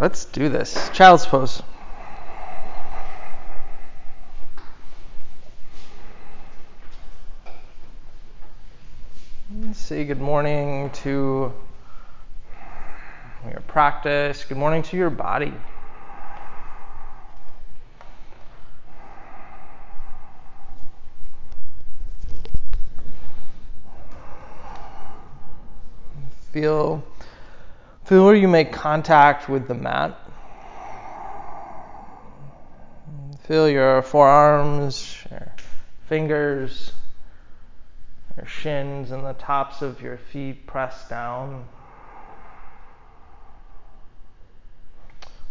Let's do this. Child's pose. Say good morning to your practice. Good morning to your body. Feel Feel where you make contact with the mat. Feel your forearms, your fingers, your shins, and the tops of your feet press down.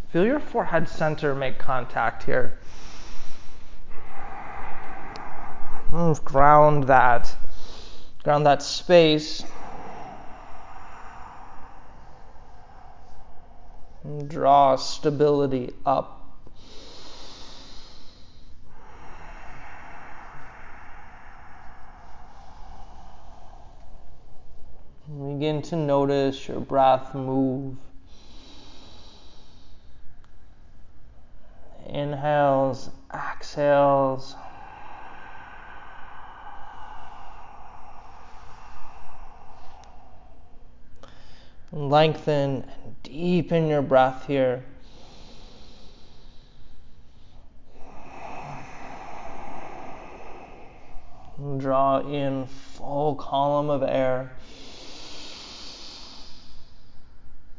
Feel your forehead center make contact here. Ground that, ground that space draw stability up. Begin to notice your breath move. Inhales, exhales. Lengthen and deepen your breath here. Draw in full column of air.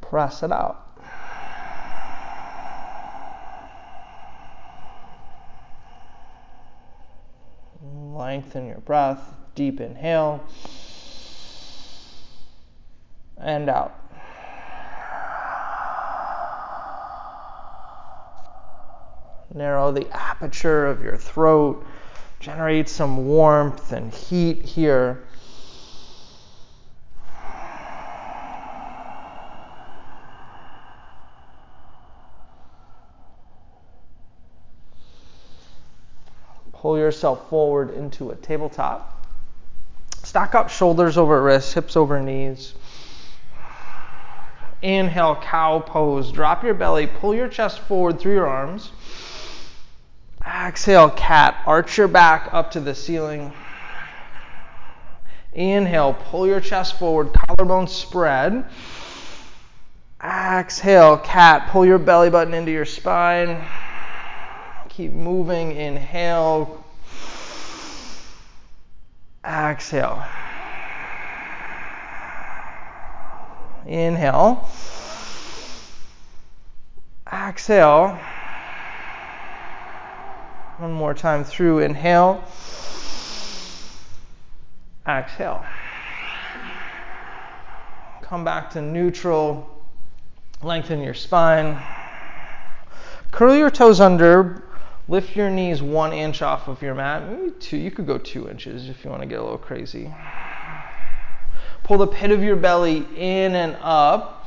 Press it out. Lengthen your breath. Deep inhale and out. Narrow the aperture of your throat. Generate some warmth and heat here. Pull yourself forward into a tabletop. Stack up shoulders over wrists, hips over knees. Inhale, cow pose. Drop your belly, pull your chest forward through your arms. Exhale, cat. Arch your back up to the ceiling. Inhale, pull your chest forward, collarbone spread. Exhale, cat. Pull your belly button into your spine. Keep moving. Inhale. Exhale. Inhale. Exhale. One more time through. Inhale. Exhale. Come back to neutral. Lengthen your spine. Curl your toes under. Lift your knees one inch off of your mat. Maybe two. You could go two inches if you want to get a little crazy. Pull the pit of your belly in and up.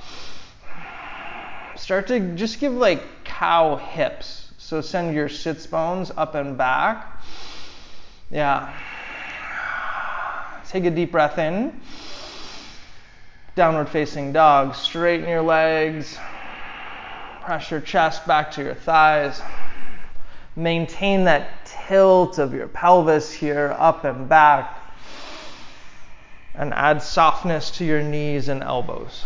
Start to just give like cow hips. So send your sits bones up and back. Yeah. Take a deep breath in. Downward facing dog. Straighten your legs. Press your chest back to your thighs. Maintain that tilt of your pelvis here, up and back and add softness to your knees and elbows.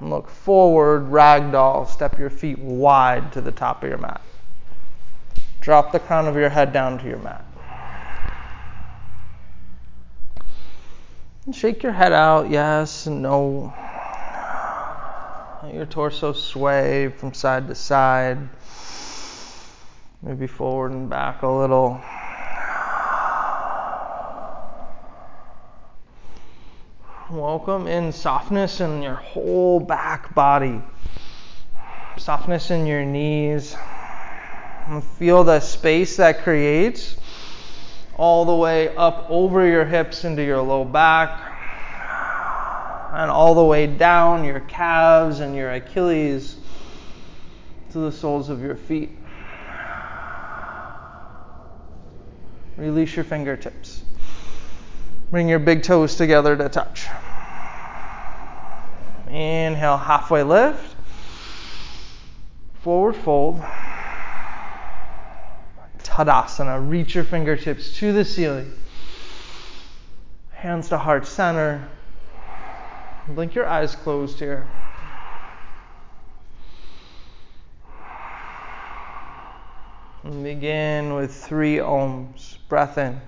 Look forward, ragdoll, step your feet wide to the top of your mat. Drop the crown of your head down to your mat. Shake your head out, yes, no. Your torso sway from side to side, maybe forward and back a little. Welcome in softness in your whole back body, softness in your knees. Feel the space that creates all the way up over your hips into your low back and all the way down your calves and your Achilles to the soles of your feet. Release your fingertips. Bring your big toes together to touch. Inhale, halfway lift. Forward fold. Tadasana. Reach your fingertips to the ceiling. Hands to heart center. Blink your eyes closed here. And begin with three oms. Breath in.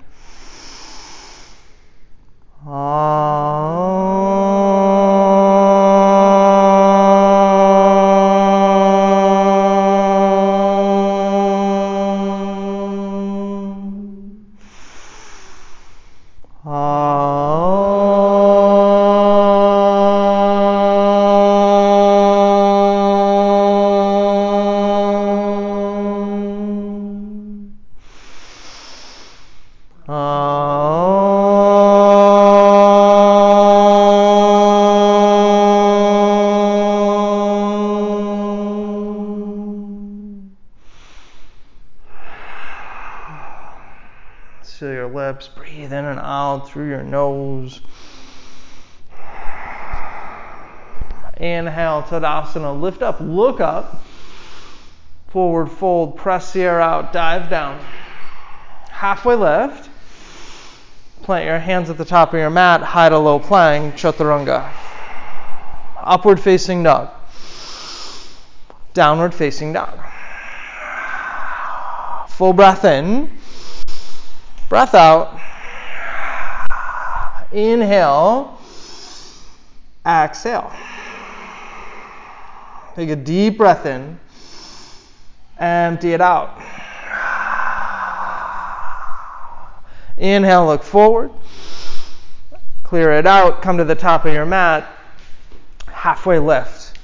Tadasana. Lift up, look up. Forward fold, press the air out, dive down. Halfway lift. Plant your hands at the top of your mat, high to low plank, chaturanga. Upward facing dog. Downward facing dog. Full breath in. Breath out. Inhale. Exhale. Take a deep breath in. Empty it out. Inhale, look forward. Clear it out. Come to the top of your mat. Halfway lift.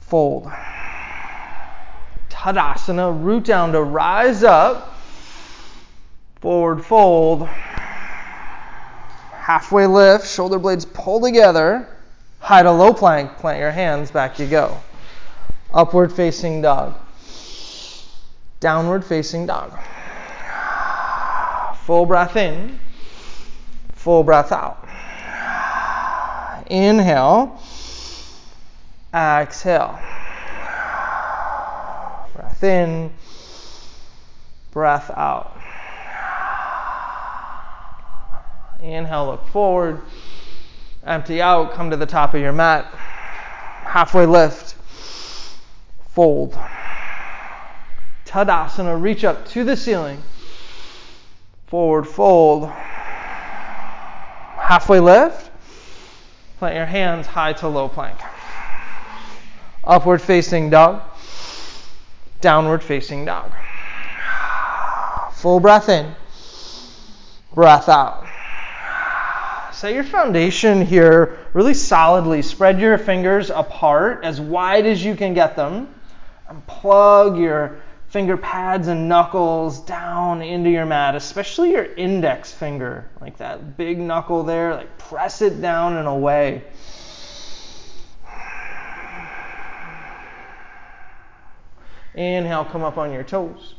Fold. Tadasana. Root down to rise up. Forward fold. Halfway lift, shoulder blades pull together. High to low plank, plant your hands, back you go. Upward facing dog. Downward facing dog. Full breath in. Full breath out. Inhale. Exhale. Breath in. Breath out. Inhale, look forward. Empty out, come to the top of your mat. Halfway lift. Fold. Tadasana, reach up to the ceiling. Forward fold. Halfway lift. Plant your hands high to low plank. Upward facing dog. Downward facing dog. Full breath in. Breath out set your foundation here really solidly. Spread your fingers apart as wide as you can get them. And plug your finger pads and knuckles down into your mat, especially your index finger, like that big knuckle there. Like press it down and away. Inhale, come up on your toes.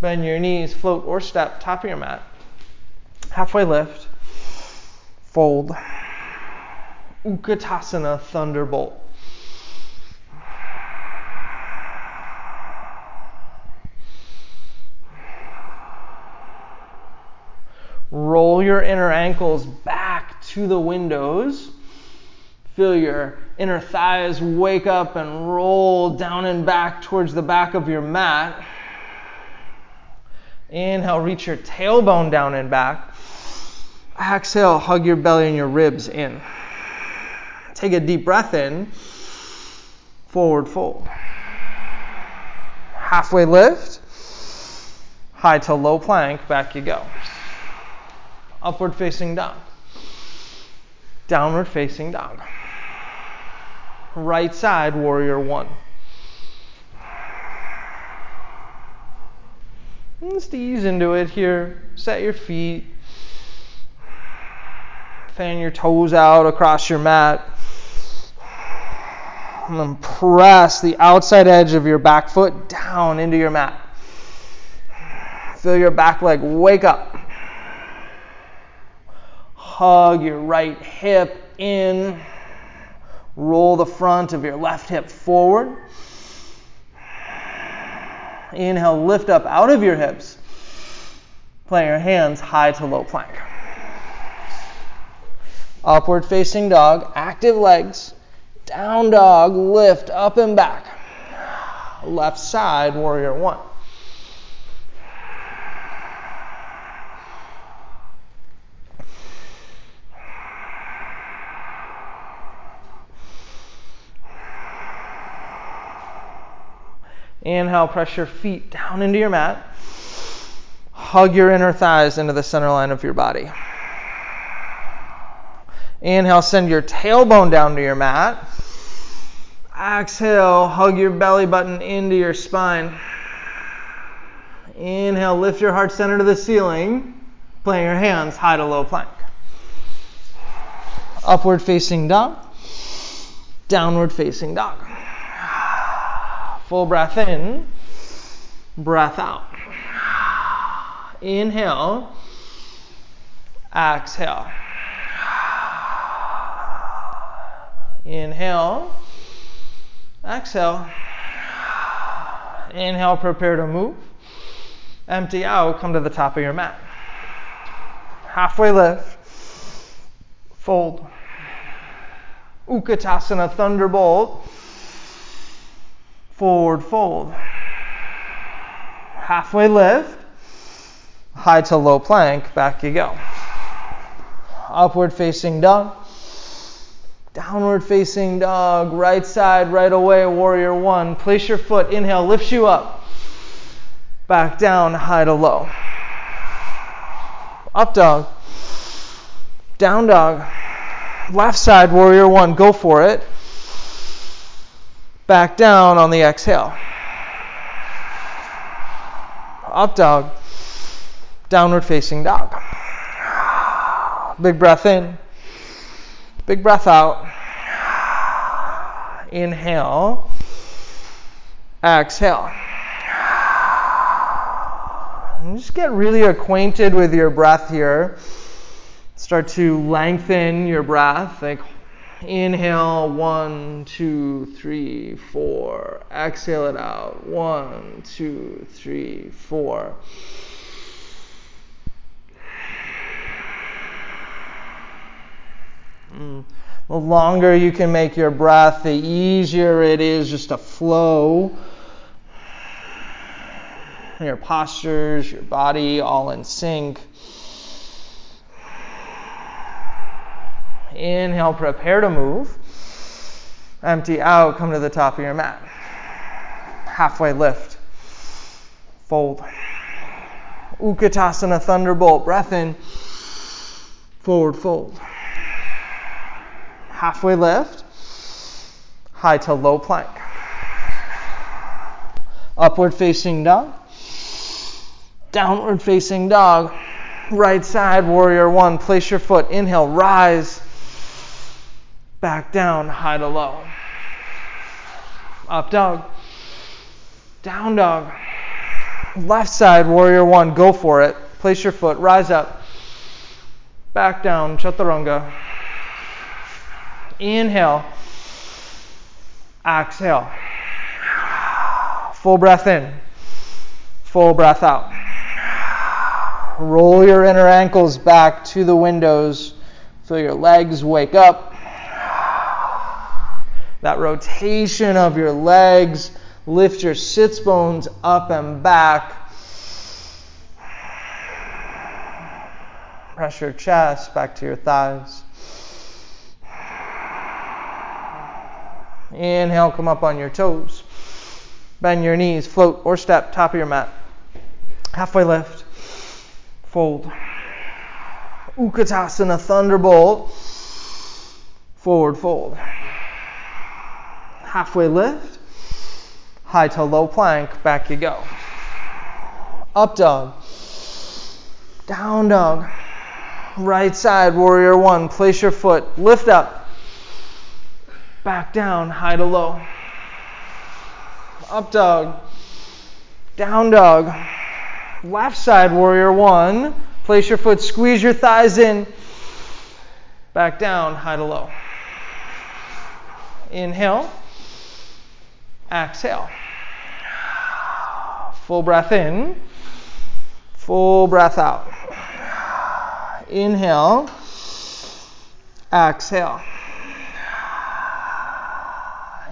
Bend your knees, float or step, top of your mat. Halfway lift fold. Utkatasana Thunderbolt. Roll your inner ankles back to the windows. Feel your inner thighs wake up and roll down and back towards the back of your mat. Inhale, reach your tailbone down and back. Exhale, hug your belly and your ribs in. Take a deep breath in. Forward fold. Halfway lift. High to low plank. Back you go. Upward facing dog. Downward facing dog. Right side, warrior one. Just ease into it here. Set your feet fan your toes out across your mat. And then press the outside edge of your back foot down into your mat. Feel your back leg wake up. Hug your right hip in. Roll the front of your left hip forward. Inhale, lift up out of your hips. Plant your hands high to low plank. Upward facing dog, active legs. Down dog, lift up and back. Left side, warrior one. Inhale, press your feet down into your mat. Hug your inner thighs into the center line of your body. Inhale, send your tailbone down to your mat. Exhale, hug your belly button into your spine. Inhale, lift your heart center to the ceiling. Plant your hands high to low plank. Upward facing dog. Downward facing dog. Full breath in, breath out. Inhale, exhale. Inhale, exhale. Inhale, prepare to move. Empty out, come to the top of your mat. Halfway lift, fold. Utkatasana, thunderbolt forward fold. Halfway lift, high to low plank, back you go. Upward facing dog, downward facing dog, right side, right away, warrior one. Place your foot, inhale, lifts you up, back down, high to low. Up dog, down dog, left side, warrior one, go for it back down on the exhale. Up dog, downward facing dog. Big breath in, big breath out. Inhale, exhale. And just get really acquainted with your breath here. Start to lengthen your breath, like Inhale, one, two, three, four. Exhale it out. One, two, three, four. Mm. The longer you can make your breath, the easier it is just to flow. Your postures, your body, all in sync. Inhale, prepare to move. Empty out, come to the top of your mat. Halfway lift. Fold. Utkatasana, thunderbolt. Breath in. Forward fold. Halfway lift. High to low plank. Upward facing dog. Downward facing dog. Right side, warrior one. Place your foot. Inhale, rise back down, high to low. Up dog. Down dog. Left side, warrior one, go for it. Place your foot, rise up. Back down, chaturanga. Inhale. Exhale. Full breath in. Full breath out. Roll your inner ankles back to the windows. Feel your legs wake up that rotation of your legs. Lift your sits bones up and back. Press your chest back to your thighs. Inhale, come up on your toes. Bend your knees, float or step, top of your mat. Halfway lift. Fold. Utkatasana, thunderbolt. Forward fold halfway lift, high to low plank, back you go. Up dog, down dog, right side, warrior one, place your foot, lift up, back down, high to low. Up dog, down dog, Left side, warrior one. Place your foot, squeeze your thighs in. Back down, high to low. Inhale. Exhale. Full breath in. Full breath out. Inhale. Exhale.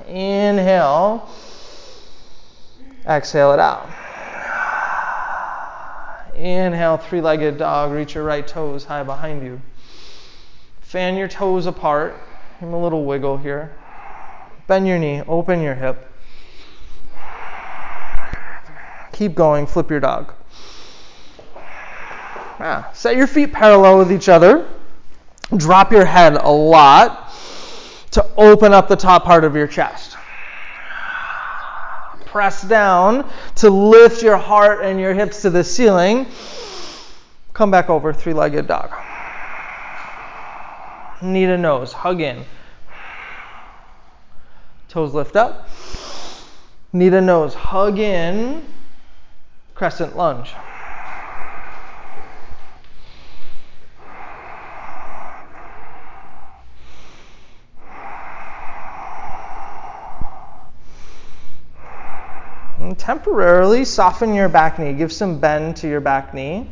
Inhale. Exhale it out. Inhale, three legged dog. Reach your right toes high behind you. Fan your toes apart. Give them a little wiggle here. Bend your knee, open your hip. Keep going, flip your dog. Yeah. Set your feet parallel with each other. Drop your head a lot to open up the top part of your chest. Press down to lift your heart and your hips to the ceiling. Come back over, three legged dog. Knee to nose, hug in. Toes lift up. Knee to nose, hug in. Crescent lunge. And temporarily soften your back knee. Give some bend to your back knee.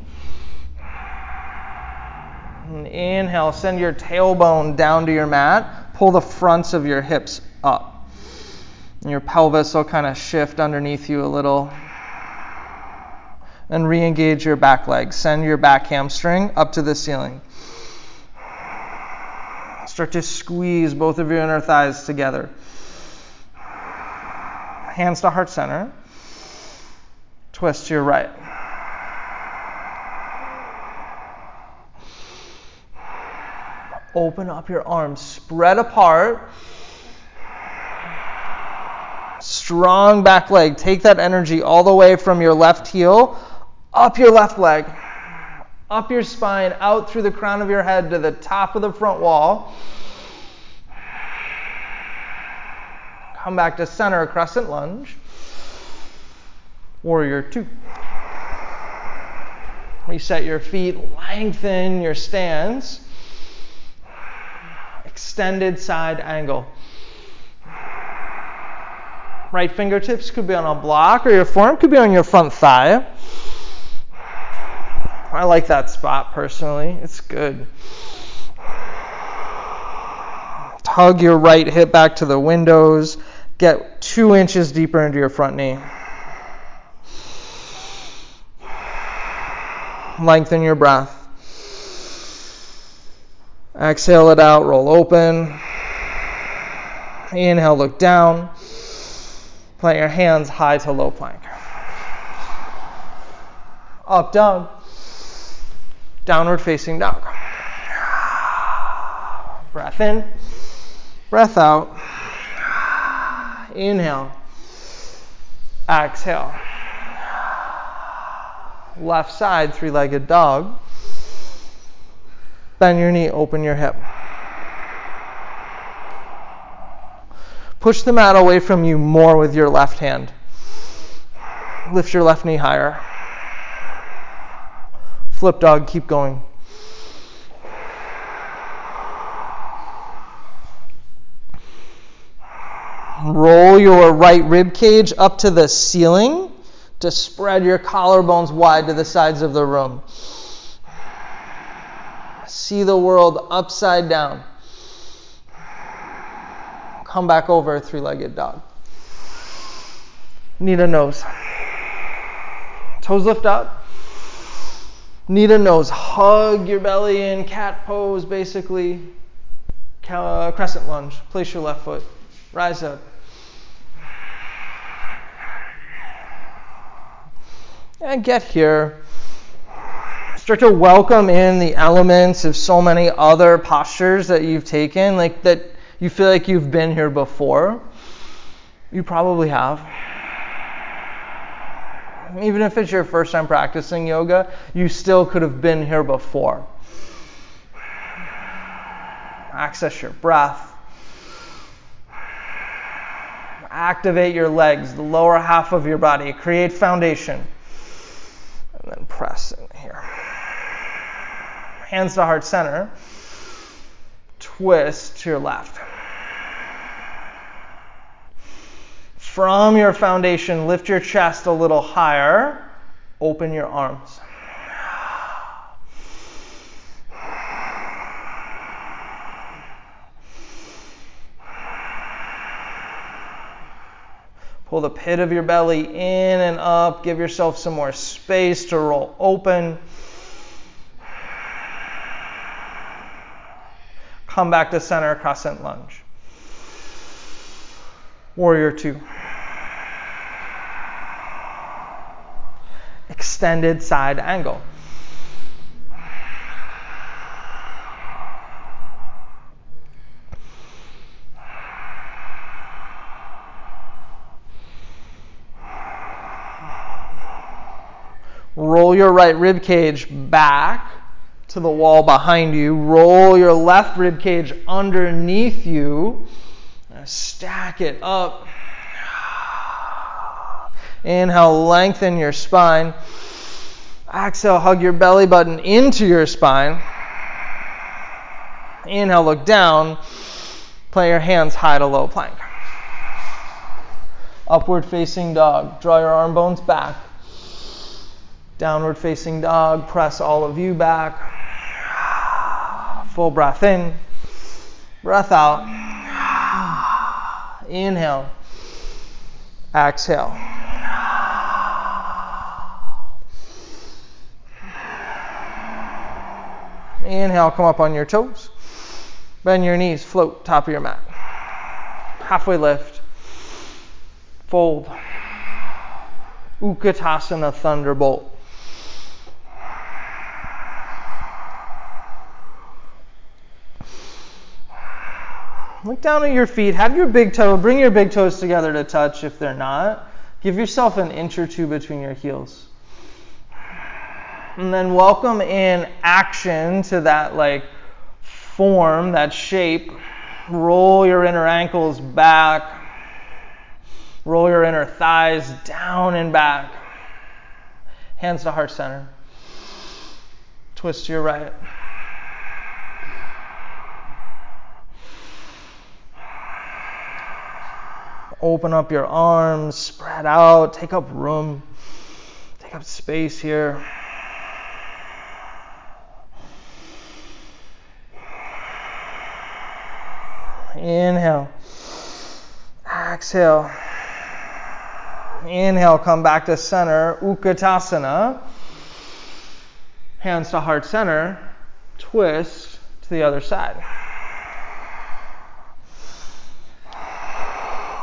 And inhale, send your tailbone down to your mat. Pull the fronts of your hips up. And your pelvis will kind of shift underneath you a little. And re engage your back leg. Send your back hamstring up to the ceiling. Start to squeeze both of your inner thighs together. Hands to heart center twist to your right. Open up your arms, spread apart. Strong back leg. Take that energy all the way from your left heel up your left leg, up your spine, out through the crown of your head to the top of the front wall. Come back to center, crescent lunge. Warrior two. Reset your feet, lengthen your stance. Extended side angle. Right fingertips could be on a block, or your forearm could be on your front thigh. I like that spot personally. It's good. Tug your right hip back to the windows. Get two inches deeper into your front knee. Lengthen your breath. Exhale it out, roll open. Inhale, look down. Plant your hands high to low plank. Up dog. Downward facing dog. Breath in. Breath out. Inhale. Exhale left side, three legged dog. Bend your knee, open your hip. Push the mat away from you more with your left hand. Lift your left knee higher. Flip dog, keep going. Roll your right rib cage up to the ceiling to spread your collarbones wide to the sides of the room. See the world upside down. Come back over, three legged dog. Knee to nose. Toes lift up. Knee to nose. Hug your belly in cat pose, basically. Uh, crescent lunge. Place your left foot. Rise up. And get here. Start to welcome in the elements of so many other postures that you've taken, like that you feel like you've been here before. You probably have. Even if it's your first time practicing yoga, you still could have been here before. Access your breath. Activate your legs, the lower half of your body. Create foundation. And then press in here. Hands to heart center. Twist to your left. From your foundation, lift your chest a little higher. Open your arms. Pull the pit of your belly in and up. Give yourself some more space to roll open. Come back to center, crescent lunge. Warrior two. Extended side angle. Roll your right rib cage back to the wall behind you. Roll your left rib cage underneath you. Stack it up. Inhale, lengthen your spine. Exhale, hug your belly button into your spine. Inhale, look down. Play your hands high to low plank. Upward facing dog. Draw your arm bones back. Downward facing dog, press all of you back. Full breath in, breath out. Inhale, exhale. Inhale, come up on your toes. Bend your knees, float top of your mat. Halfway lift. Fold. Utkatasana Thunderbolt. Look down at your feet. Have your big toe, bring your big toes together to touch if they're not. Give yourself an inch or two between your heels. And then welcome in action to that like form, that shape. Roll your inner ankles back. Roll your inner thighs down and back. Hands to heart center. Twist to your right. Open up your arms, spread out, take up room, take up space here. Inhale. Exhale. Inhale, come back to center, Utkatasana. Hands to heart center, twist to the other side.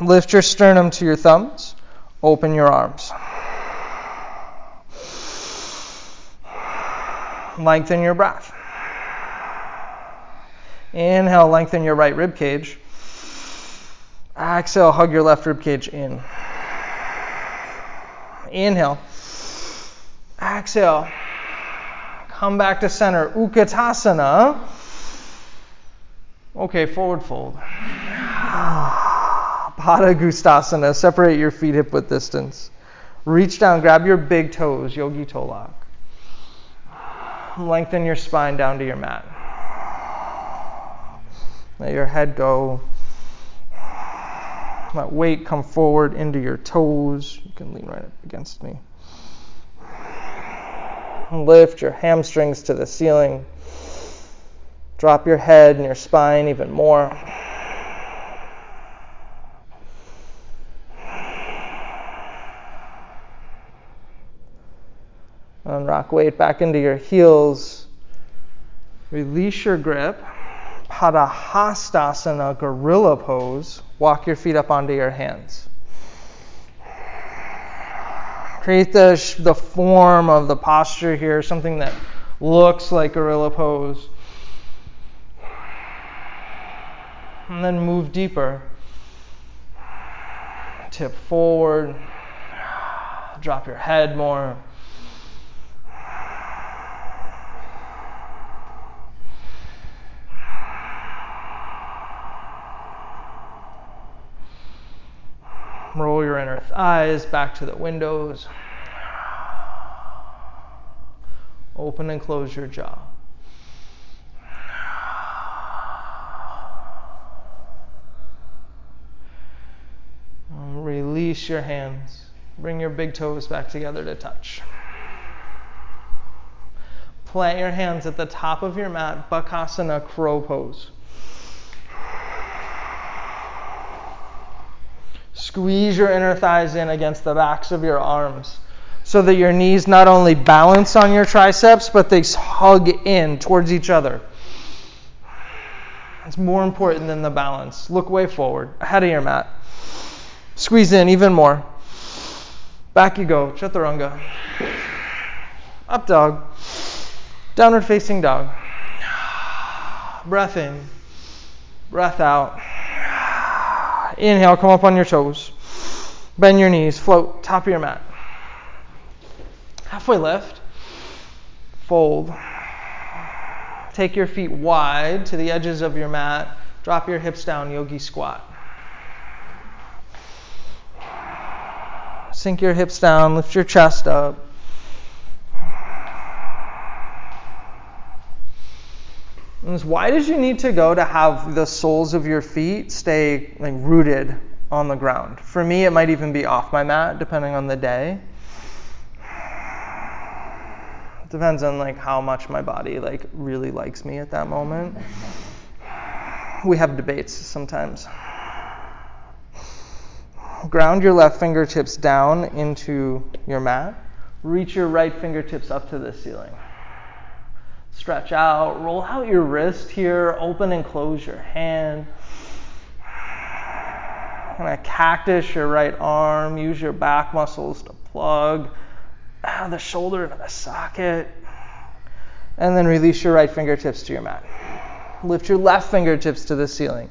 Lift your sternum to your thumbs. Open your arms. Lengthen your breath. Inhale, lengthen your right rib cage. Exhale, hug your left rib cage in. Inhale. Exhale. Come back to center. Utkatasana. Okay, forward fold. Ah. Padangusthasana. Separate your feet hip width distance. Reach down, grab your big toes, yogi toe lock. Lengthen your spine down to your mat. Let your head go. Let weight come forward into your toes. You can lean right up against me. Lift your hamstrings to the ceiling. Drop your head and your spine even more. And rock weight back into your heels. Release your grip. Padahastasana, gorilla pose. Walk your feet up onto your hands. Create the, the form of the posture here, something that looks like gorilla pose. And then move deeper. Tip forward. Drop your head more. Roll your inner thighs back to the windows. Open and close your jaw. Um, release your hands. Bring your big toes back together to touch. Plant your hands at the top of your mat, Bakasana crow pose. Squeeze your inner thighs in against the backs of your arms so that your knees not only balance on your triceps, but they hug in towards each other. It's more important than the balance. Look way forward, ahead of your mat. Squeeze in even more. Back you go, chaturanga. Up dog. Downward facing dog. Breath in. Breath out. Inhale, come up on your toes. Bend your knees, float, top of your mat. Halfway lift. Fold. Take your feet wide to the edges of your mat. Drop your hips down, yogi squat. Sink your hips down, lift your chest up. As wide you need to go to have the soles of your feet stay like rooted on the ground. For me, it might even be off my mat, depending on the day. It depends on like how much my body like really likes me at that moment. We have debates sometimes. Ground your left fingertips down into your mat. Reach your right fingertips up to the ceiling. Stretch out, roll out your wrist here, open and close your hand. Of cactus your right arm, use your back muscles to plug ah, the shoulder into the socket. And then release your right fingertips to your mat. Lift your left fingertips to the ceiling.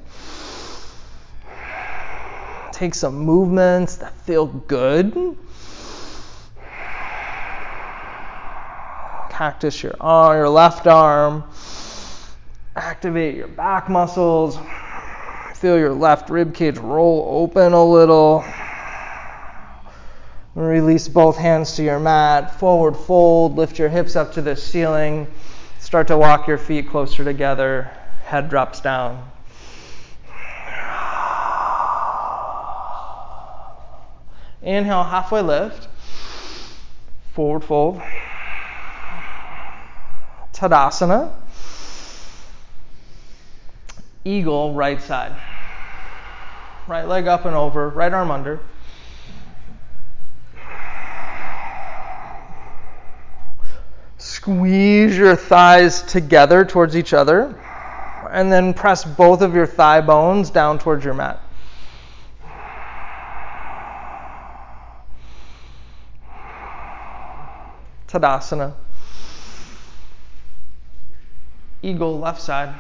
Take some movements that feel good. Cactus your arm, your left arm. Activate your back muscles. Feel your left rib cage roll open a little. Release both hands to your mat. Forward fold. Lift your hips up to the ceiling. Start to walk your feet closer together. Head drops down. Inhale, halfway lift. Forward fold. Tadasana. Eagle, right side. Right leg up and over, right arm under. Squeeze your thighs together towards each other, and then press both of your thigh bones down towards your mat. Tadasana. Eagle, left side.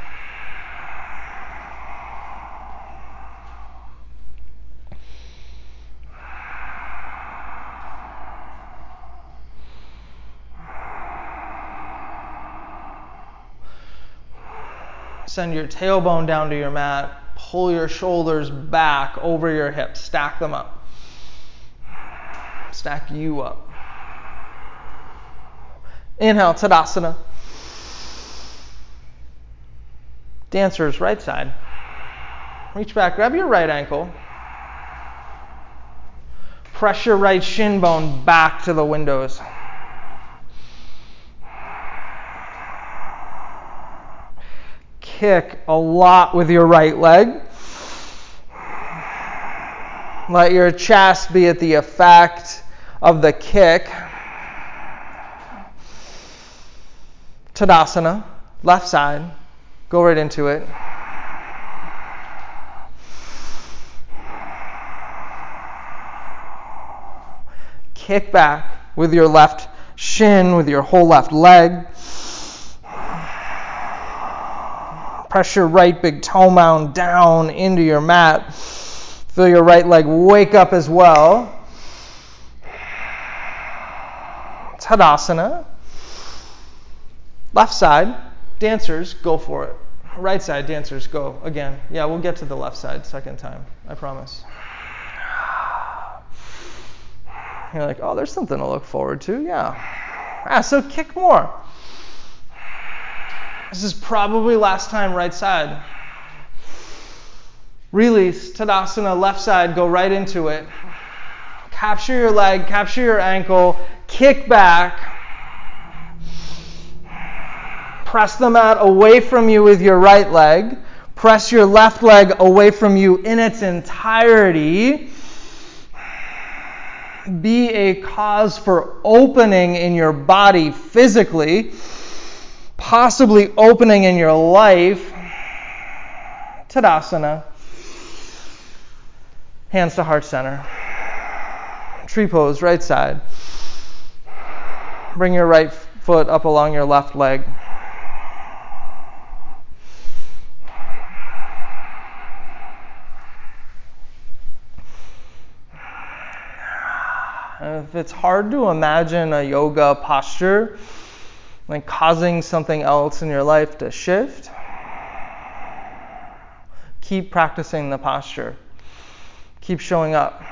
Send your tailbone down to your mat. Pull your shoulders back over your hips. Stack them up. Stack you up. Inhale, Tadasana. Dancers, right side. Reach back, grab your right ankle. Press your right shin bone back to the windows. Kick a lot with your right leg. Let your chest be at the effect of the kick. Tadasana, left side. Go right into it. Kick back with your left shin, with your whole left leg. Press your right big toe mound down into your mat. Feel your right leg wake up as well. Tadasana. Left side. Dancers, go for it. Right side, dancers, go. Again. Yeah, we'll get to the left side second time. I promise. You're like, oh, there's something to look forward to. Yeah. Ah, so kick more. This is probably last time right side. Release, Tadasana, left side, go right into it. Capture your leg, capture your ankle, kick back. Press the mat away from you with your right leg. Press your left leg away from you in its entirety. Be a cause for opening in your body physically, possibly opening in your life. Tadasana. Hands to heart center. Tree pose, right side. Bring your right foot up along your left leg. If it's hard to imagine a yoga posture, like causing something else in your life to shift, keep practicing the posture. Keep showing up.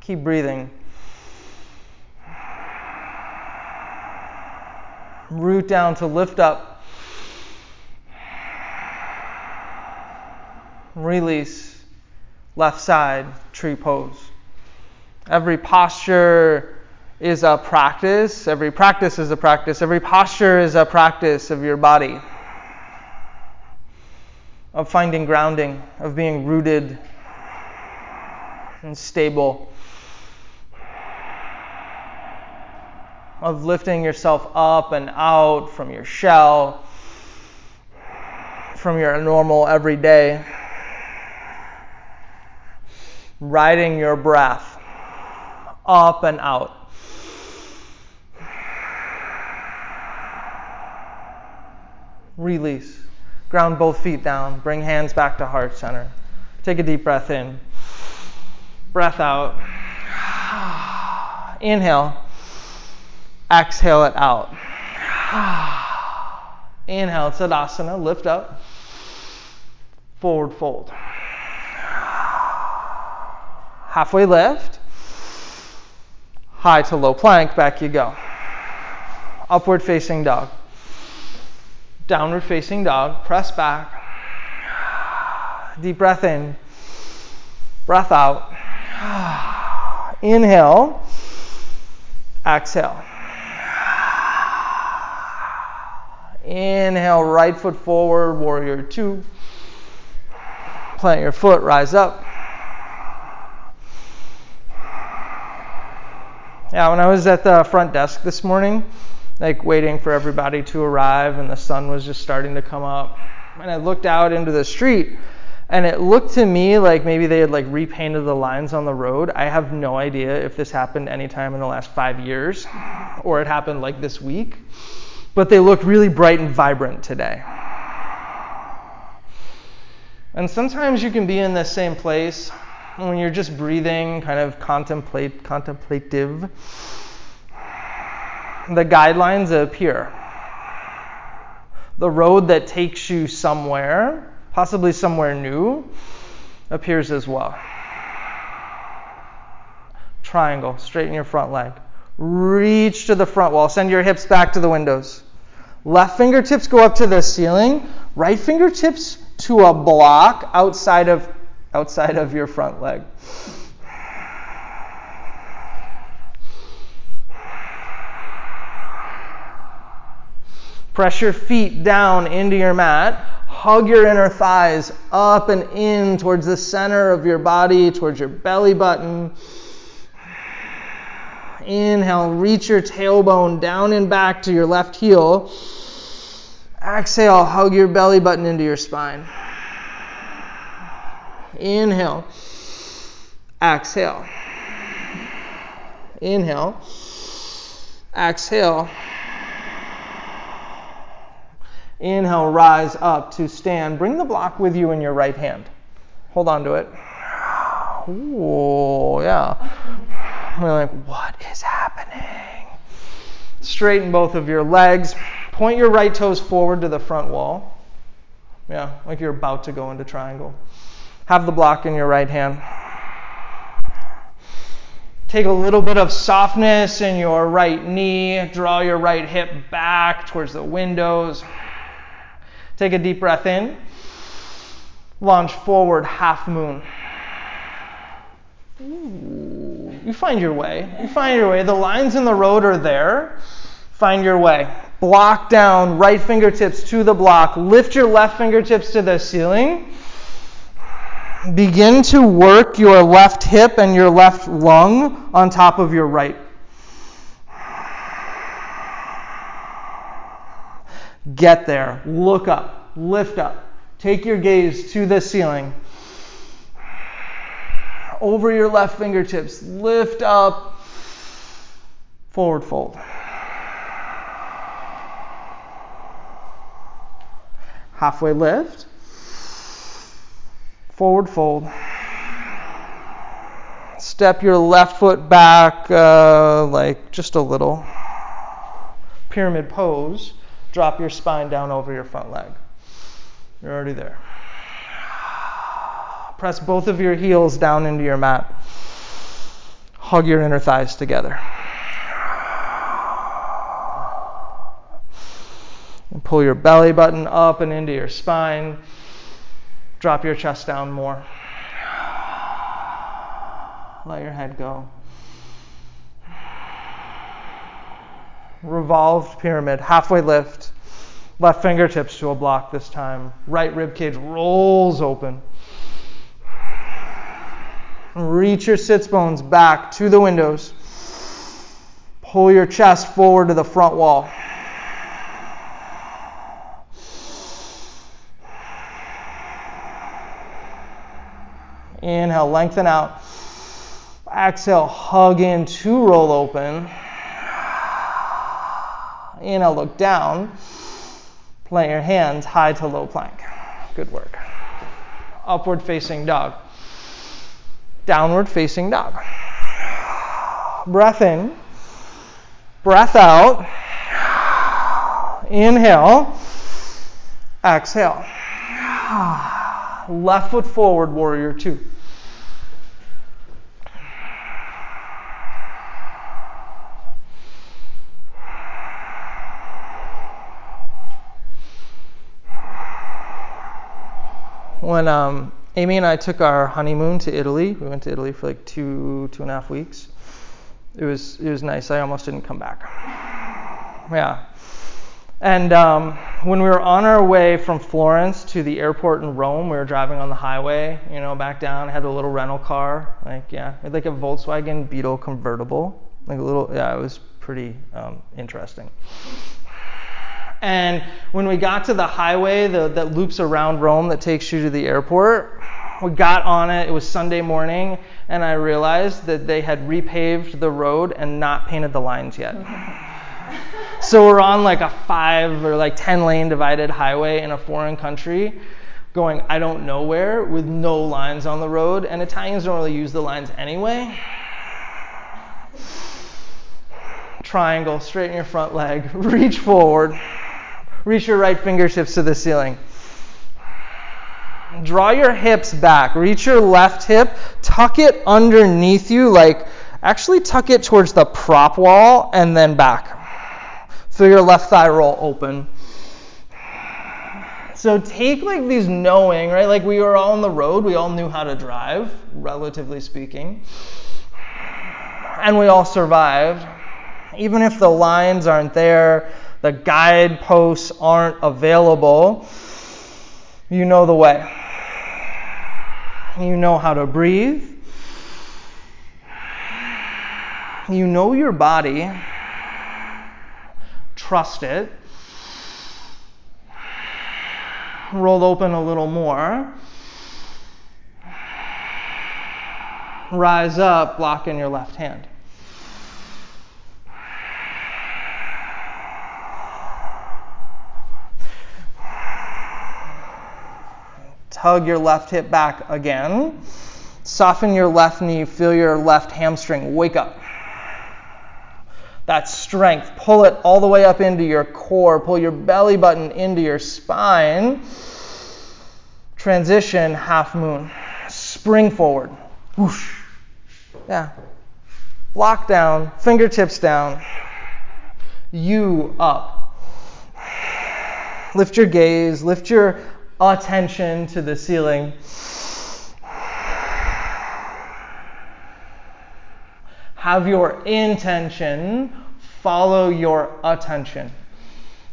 Keep breathing. Root down to lift up. Release. Left side, tree pose. Every posture is a practice. Every practice is a practice. Every posture is a practice of your body, of finding grounding, of being rooted and stable, of lifting yourself up and out from your shell, from your normal everyday, riding your breath up and out. Release. Ground both feet down. Bring hands back to heart center. Take a deep breath in. Breath out. Inhale. Exhale it out. Inhale, Tadasana. Lift up. Forward fold. Halfway lift high to low plank, back you go. Upward facing dog. Downward facing dog, press back. Deep breath in, breath out. Inhale, exhale. Inhale, right foot forward, warrior two. Plant your foot, rise up. Yeah, when I was at the front desk this morning, like waiting for everybody to arrive, and the sun was just starting to come up, and I looked out into the street, and it looked to me like maybe they had like repainted the lines on the road. I have no idea if this happened anytime in the last five years, or it happened like this week, but they look really bright and vibrant today. And sometimes you can be in the same place when you're just breathing, kind of contemplate, contemplative, the guidelines appear. The road that takes you somewhere, possibly somewhere new, appears as well. Triangle, straighten your front leg. Reach to the front wall. Send your hips back to the windows. Left fingertips go up to the ceiling. Right fingertips to a block outside of outside of your front leg. Press your feet down into your mat. Hug your inner thighs up and in towards the center of your body, towards your belly button. Inhale, reach your tailbone down and back to your left heel. Exhale, hug your belly button into your spine. Inhale. Exhale. Inhale. Exhale. Inhale, rise up to stand. Bring the block with you in your right hand. Hold on to it. Ooh, yeah. We're like, what is happening? Straighten both of your legs. Point your right toes forward to the front wall. Yeah, like you're about to go into triangle. Have the block in your right hand. Take a little bit of softness in your right knee. Draw your right hip back towards the windows. Take a deep breath in. Launch forward, half moon. Ooh, you find your way. You find your way. The lines in the road are there. Find your way. Block down, right fingertips to the block. Lift your left fingertips to the ceiling. Begin to work your left hip and your left lung on top of your right. Get there. Look up. Lift up. Take your gaze to the ceiling over your left fingertips. Lift up, forward fold. Halfway lift, forward fold. Step your left foot back uh, like just a little. Pyramid pose. Drop your spine down over your front leg. You're already there. Press both of your heels down into your mat. Hug your inner thighs together. And pull your belly button up and into your spine. Drop your chest down more. Let your head go. Revolved pyramid, halfway lift. Left fingertips to a block this time. Right rib cage rolls open. Reach your sits bones back to the windows. Pull your chest forward to the front wall. Inhale, lengthen out. Exhale, hug in to roll open. Inhale, look down. Plant your hands high to low plank. Good work. Upward facing dog downward facing dog. Breath in, breath out. Inhale, exhale. Left foot forward, warrior two. When um, Amy and I took our honeymoon to Italy. We went to Italy for like two, two and a half weeks. It was, it was nice. I almost didn't come back. Yeah. And um, when we were on our way from Florence to the airport in Rome, we were driving on the highway, you know, back down. I had a little rental car, like yeah, had, like a Volkswagen Beetle convertible, like a little. Yeah, it was pretty um, interesting. And when we got to the highway the, that loops around Rome that takes you to the airport, we got on it. It was Sunday morning, and I realized that they had repaved the road and not painted the lines yet. so we're on like a five or like 10 lane divided highway in a foreign country going I don't know where with no lines on the road, and Italians don't really use the lines anyway. Triangle, straighten your front leg, reach forward, reach your right fingertips to the ceiling. Draw your hips back. Reach your left hip. Tuck it underneath you, like actually tuck it towards the prop wall and then back. Feel your left thigh roll open. So take like these knowing, right? Like we were all on the road, we all knew how to drive, relatively speaking. And we all survived. Even if the lines aren't there, the guideposts aren't available, you know the way. You know how to breathe. You know your body. Trust it. Roll open a little more. Rise up, block in your left hand. Tug your left hip back again. Soften your left knee. Feel your left hamstring. Wake up. That strength. Pull it all the way up into your core. Pull your belly button into your spine. Transition, half moon. Spring forward. Whoosh. Yeah. Block down, fingertips down. You up. Lift your gaze, lift your attention to the ceiling. Have your intention follow your attention.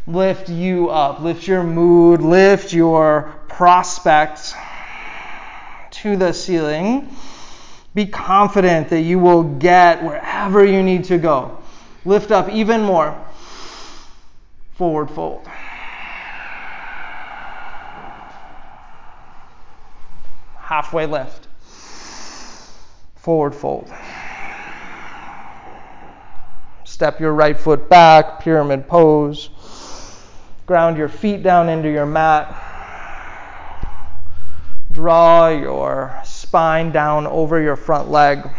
Lift you up, lift your mood, lift your prospects to the ceiling. Be confident that you will get wherever you need to go. Lift up even more. Forward fold. Halfway lift. Forward fold. Step your right foot back, pyramid pose. Ground your feet down into your mat. Draw your spine down over your front leg.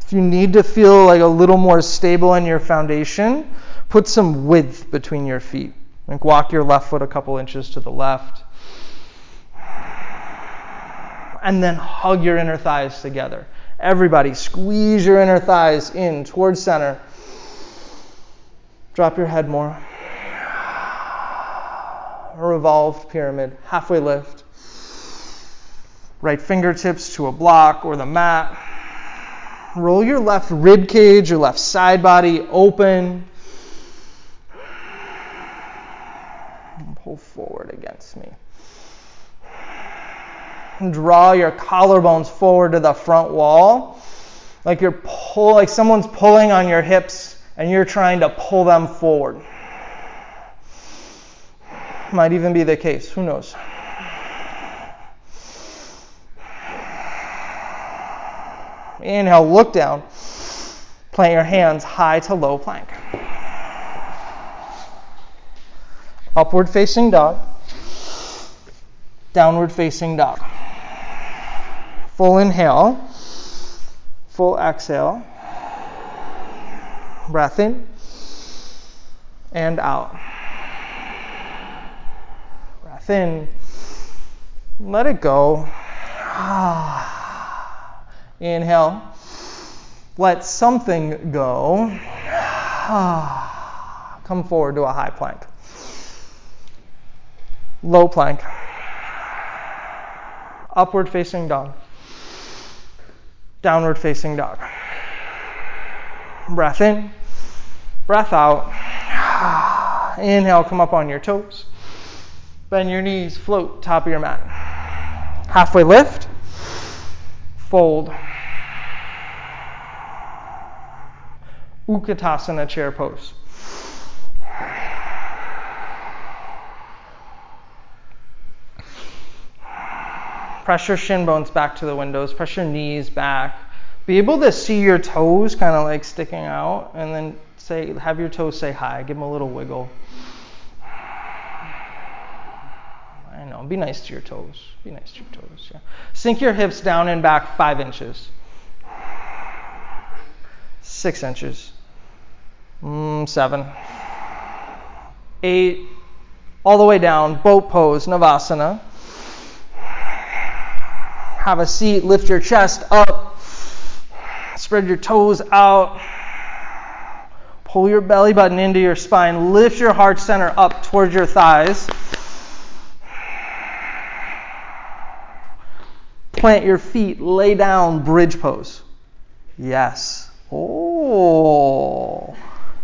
If you need to feel like a little more stable in your foundation, put some width between your feet. Like walk your left foot a couple inches to the left. And then hug your inner thighs together. Everybody, squeeze your inner thighs in towards center. Drop your head more a revolved pyramid, halfway lift. Right fingertips to a block or the mat. Roll your left rib cage, your left side body open. pull forward against me. Draw your collarbones forward to the front wall. Like you're pull like someone's pulling on your hips and you're trying to pull them forward. Might even be the case. Who knows? Inhale, look down. Plant your hands high to low plank. Upward facing dog. Downward facing dog. Full inhale. Full exhale. Breath in and out Breath in, Let it go. Inhale. Let something go. Come forward to a high plank. Low plank. Upward facing dog. Downward facing dog. Breath in. Breath out. Inhale, come up on your toes. Bend your knees, float top of your mat. Halfway lift, fold. Utkatasana chair pose. Press your shin bones back to the windows, press your knees back. Be able to see your toes kind of like sticking out, and then say, have your toes say hi, give them a little wiggle. I know, be nice to your toes. Be nice to your toes. Yeah. Sink your hips down and back five inches. Six inches. Mm, seven. Eight. All the way down. Boat pose, Navasana. Have a seat. Lift your chest up. Spread your toes out. Pull your belly button into your spine. Lift your heart center up towards your thighs. Plant your feet, lay down, bridge pose. Yes. Oh.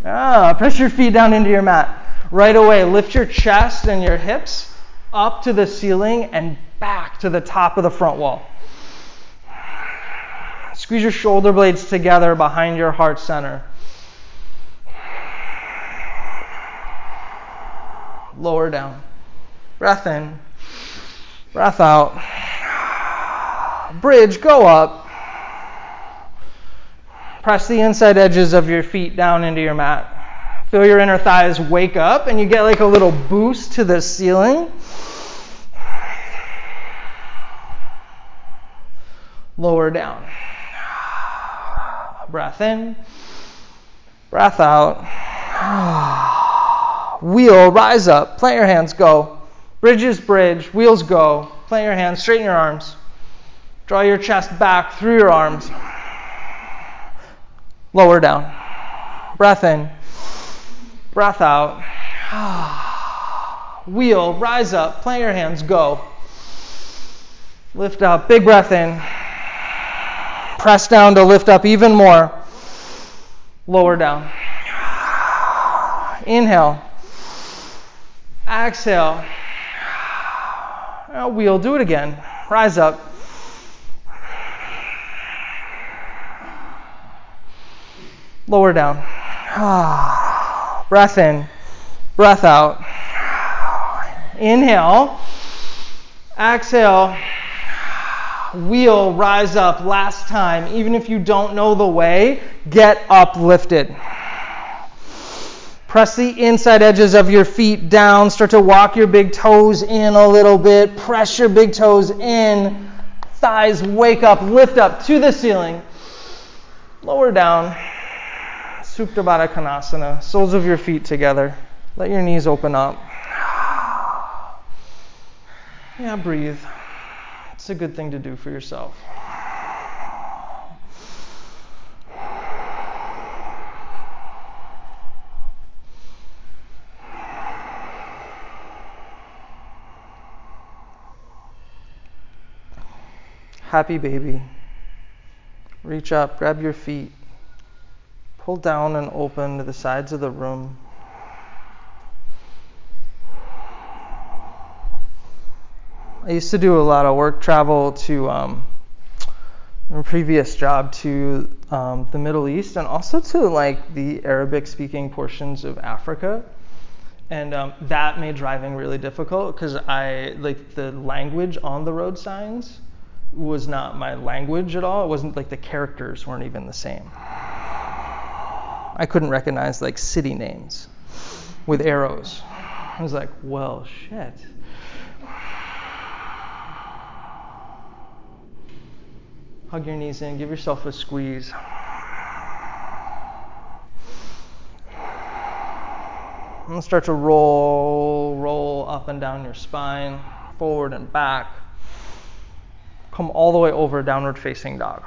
Ah, press your feet down into your mat. Right away, lift your chest and your hips up to the ceiling and back to the top of the front wall. Squeeze your shoulder blades together behind your heart center. Lower down. Breath in. Breath out bridge, go up. Press the inside edges of your feet down into your mat. Feel your inner thighs wake up, and you get like a little boost to the ceiling. Lower down. Breath in, breath out. Wheel, rise up, plant your hands, go. Bridges, bridge, wheels, go. Plant your hands, straighten your arms. Draw your chest back through your arms. Lower down. Breath in. Breath out. Wheel, rise up, plant your hands, go. Lift up, big breath in. Press down to lift up even more. Lower down. Inhale. Exhale. Now wheel, do it again. Rise up. Lower down. Breath in. Breath out. Inhale. Exhale. Wheel, rise up. Last time. Even if you don't know the way, get uplifted. Press the inside edges of your feet down. Start to walk your big toes in a little bit. Press your big toes in. Thighs wake up, lift up to the ceiling. Lower down. Supta Baddha Konasana. Soles of your feet together. Let your knees open up. Yeah, breathe. It's a good thing to do for yourself. Happy baby. Reach up, grab your feet, pull down and open to the sides of the room. I used to do a lot of work travel to um, a previous job to um, the Middle East and also to like the Arabic speaking portions of Africa. And um, that made driving really difficult because I like the language on the road signs was not my language at all. It wasn't like the characters weren't even the same. I couldn't recognize like city names with arrows. I was like, well, shit. Hug your knees in, give yourself a squeeze. And start to roll, roll up and down your spine, forward and back. Come all the way over downward facing dog.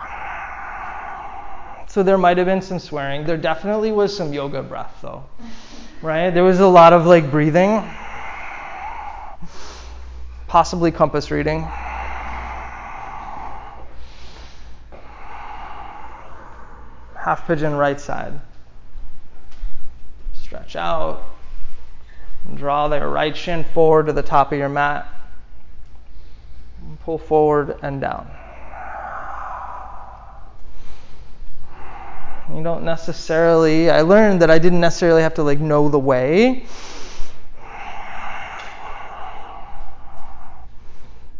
So there might have been some swearing. There definitely was some yoga breath though. Right? There was a lot of like breathing. Possibly compass reading. Half pigeon right side. Stretch out. Draw the right shin forward to the top of your mat. Pull forward and down. You don't necessarily, I learned that I didn't necessarily have to like know the way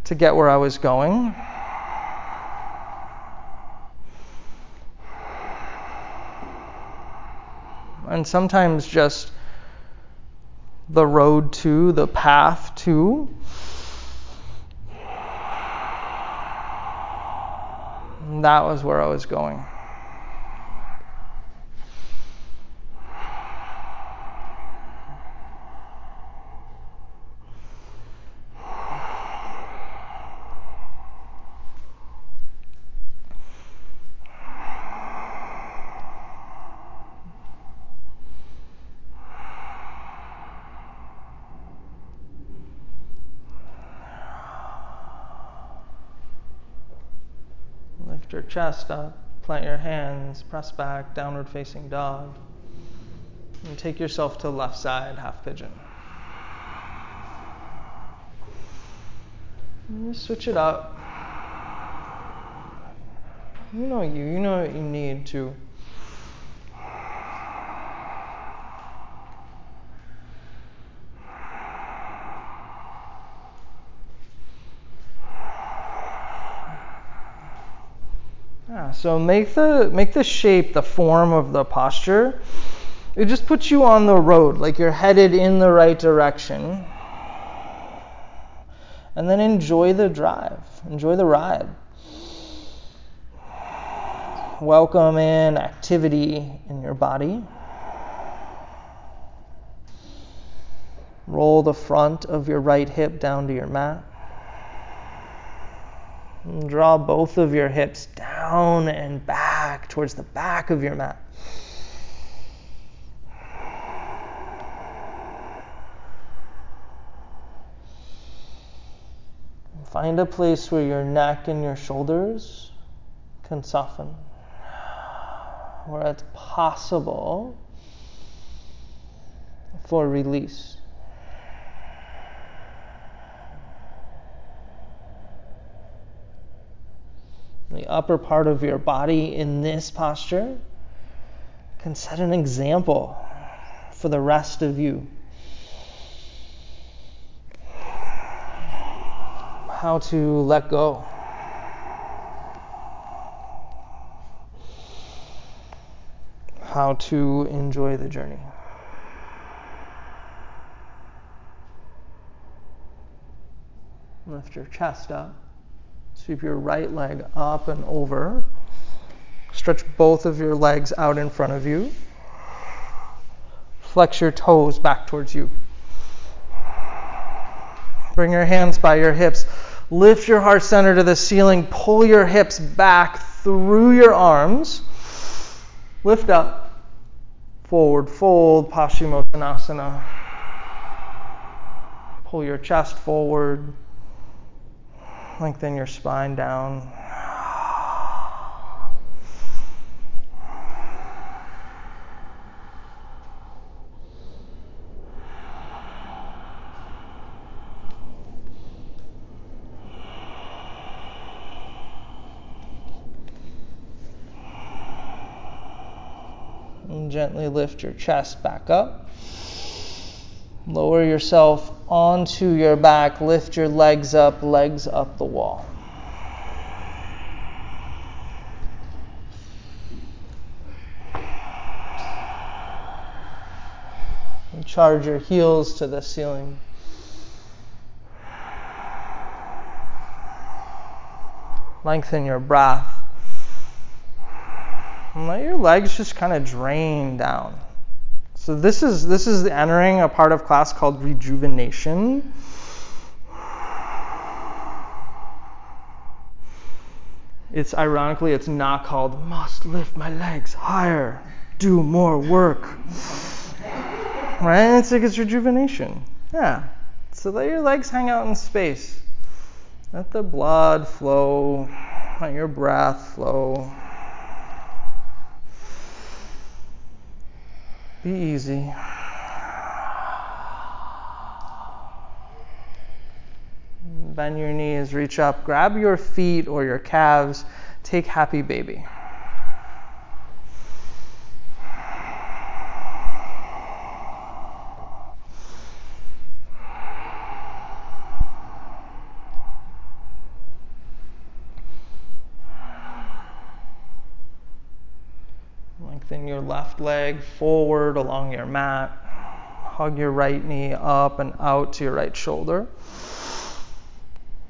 to get where I was going. And sometimes just the road to, the path to. that was where I was going. Lift your chest up, plant your hands, press back, downward facing dog. And take yourself to left side, half pigeon. Switch it up. You know you, you know what you need to So make the make the shape, the form of the posture. It just puts you on the road, like you're headed in the right direction. And then enjoy the drive, enjoy the ride. Welcome in activity in your body. Roll the front of your right hip down to your mat. And draw both of your hips down and back towards the back of your mat. Find a place where your neck and your shoulders can soften, where it's possible for release. The upper part of your body in this posture can set an example for the rest of you. how to let go. How to enjoy the journey. Lift your chest up. Sweep your right leg up and over. Stretch both of your legs out in front of you. Flex your toes back towards you. Bring your hands by your hips. Lift your heart center to the ceiling. Pull your hips back through your arms. Lift up. Forward fold, Paschimottanasana. Pull your chest forward. Lengthen your spine down. And gently lift your chest back up. Lower yourself onto your back. Lift your legs up, legs up the wall. And charge your heels to the ceiling. Lengthen your breath. And let your legs just kind of drain down. So this is this is entering a part of class called rejuvenation. It's ironically it's not called must lift my legs higher, do more work. Right? It's like it's rejuvenation. Yeah. So let your legs hang out in space. Let the blood flow, let your breath flow. Be easy. Bend your knees, reach up, grab your feet or your calves, take happy baby. Lengthen your left leg forward along your mat. Hug your right knee up and out to your right shoulder.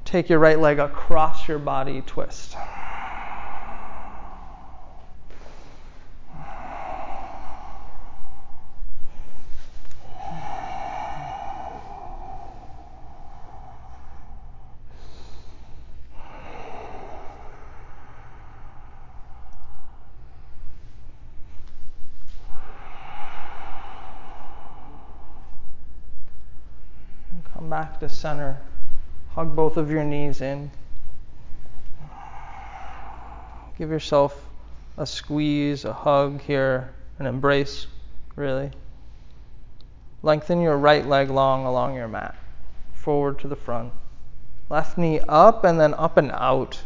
Take your right leg across your body, twist. Back to center. Hug both of your knees in. Give yourself a squeeze, a hug here, an embrace, really. Lengthen your right leg long along your mat, forward to the front. Left knee up and then up and out.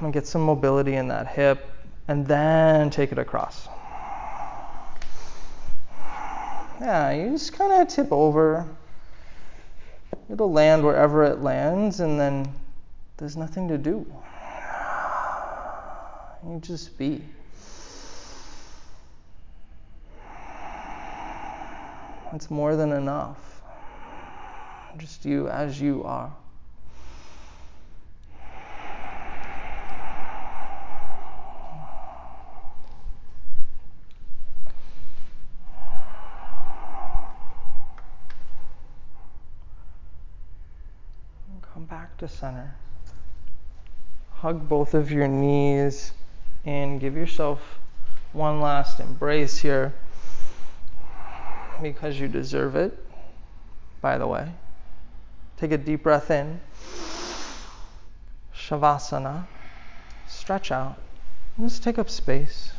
And get some mobility in that hip, and then take it across. Yeah, you just kind of tip over. It'll land wherever it lands, and then there's nothing to do. You just be. It's more than enough. Just you as you are. To center. Hug both of your knees and give yourself one last embrace here because you deserve it, by the way. Take a deep breath in. Shavasana. Stretch out. Just take up space.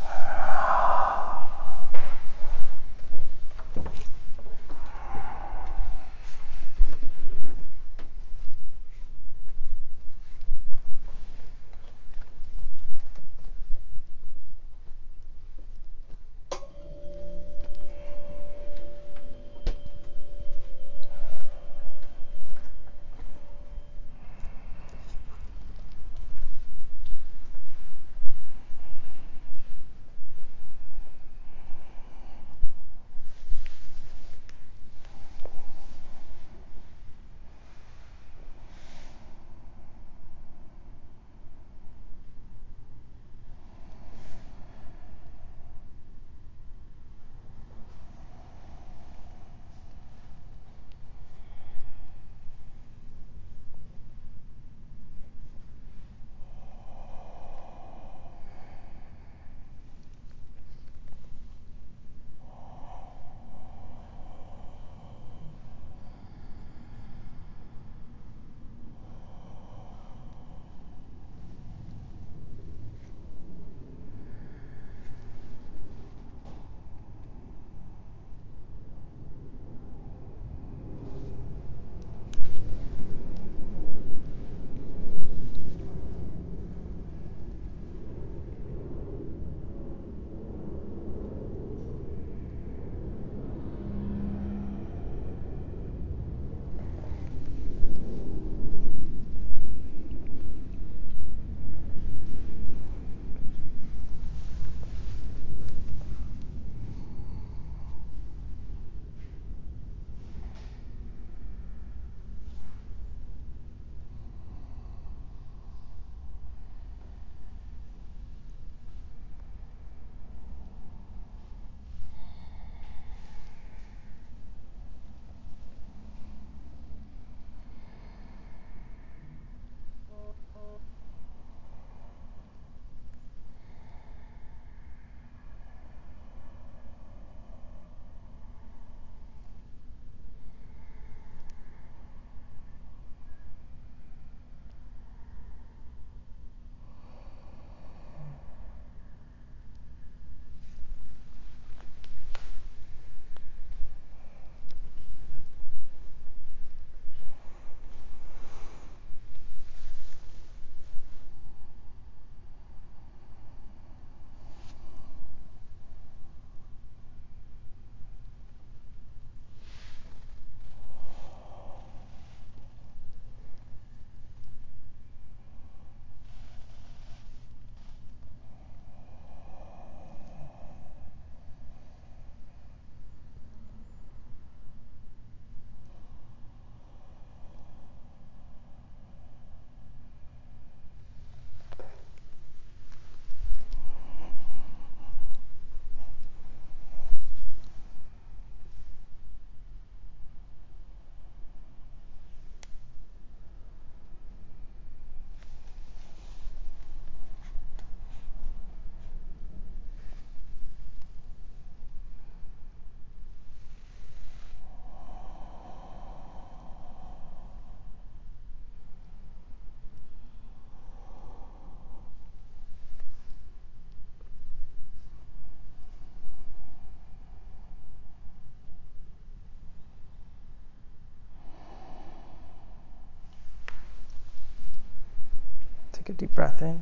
Take a deep breath in.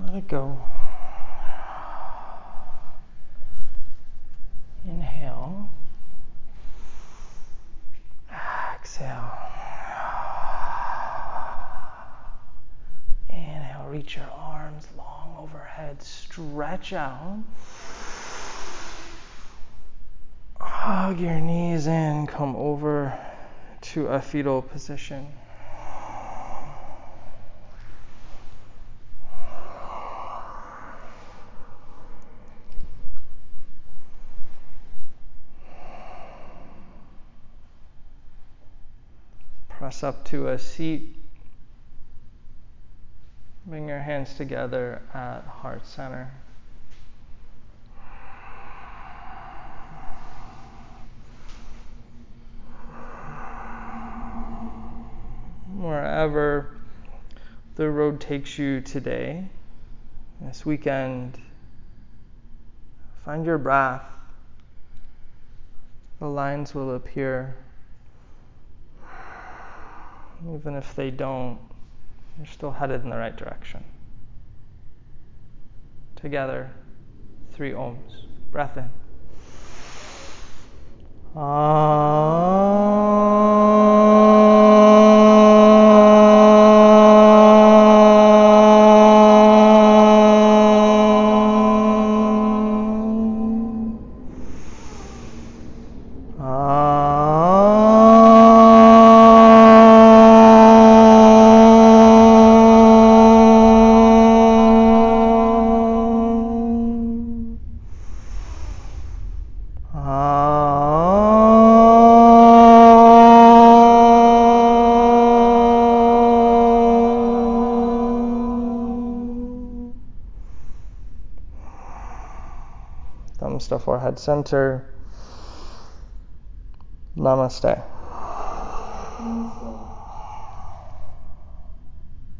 Let it go. Inhale. Exhale. Inhale, reach your arms long overhead, stretch out. Hug your knees in, come over to a fetal position. Up to a seat. Bring your hands together at heart center. Wherever the road takes you today, this weekend, find your breath. The lines will appear. Even if they don't, you're still headed in the right direction. Together, three oms. Breath in. Thumbs forehead center. Namaste.